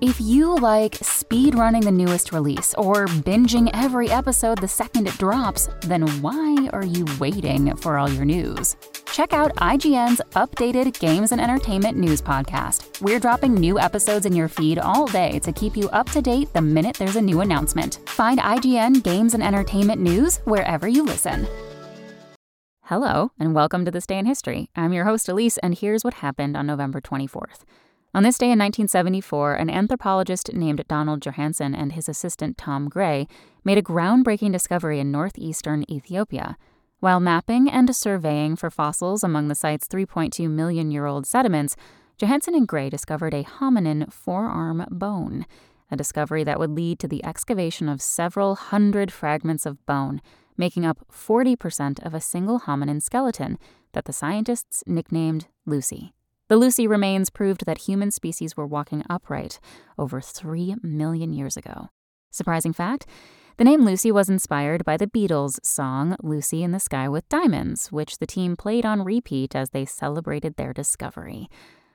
If you like speed running the newest release or binging every episode the second it drops, then why are you waiting for all your news? Check out IGN's updated games and entertainment news podcast. We're dropping new episodes in your feed all day to keep you up to date the minute there's a new announcement. Find IGN Games and Entertainment News wherever you listen. Hello, and welcome to This Day in History. I'm your host, Elise, and here's what happened on November 24th. On this day in 1974, an anthropologist named Donald Johanson and his assistant Tom Gray made a groundbreaking discovery in northeastern Ethiopia. While mapping and surveying for fossils among the site's 3.2 million year old sediments, Johanson and Gray discovered a hominin forearm bone, a discovery that would lead to the excavation of several hundred fragments of bone, making up 40% of a single hominin skeleton that the scientists nicknamed Lucy. The Lucy remains proved that human species were walking upright over 3 million years ago. Surprising fact the name Lucy was inspired by the Beatles' song Lucy in the Sky with Diamonds, which the team played on repeat as they celebrated their discovery.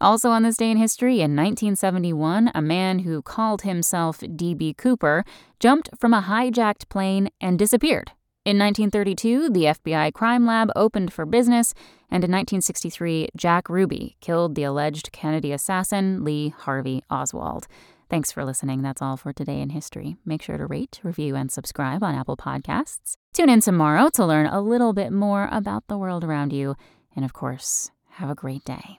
Also, on this day in history, in 1971, a man who called himself D.B. Cooper jumped from a hijacked plane and disappeared in 1932, the FBI crime lab opened for business, and in 1963, Jack Ruby killed the alleged Kennedy assassin, Lee Harvey Oswald. Thanks for listening. That's all for today in history. Make sure to rate, review, and subscribe on Apple Podcasts. Tune in tomorrow to learn a little bit more about the world around you. And of course, have a great day.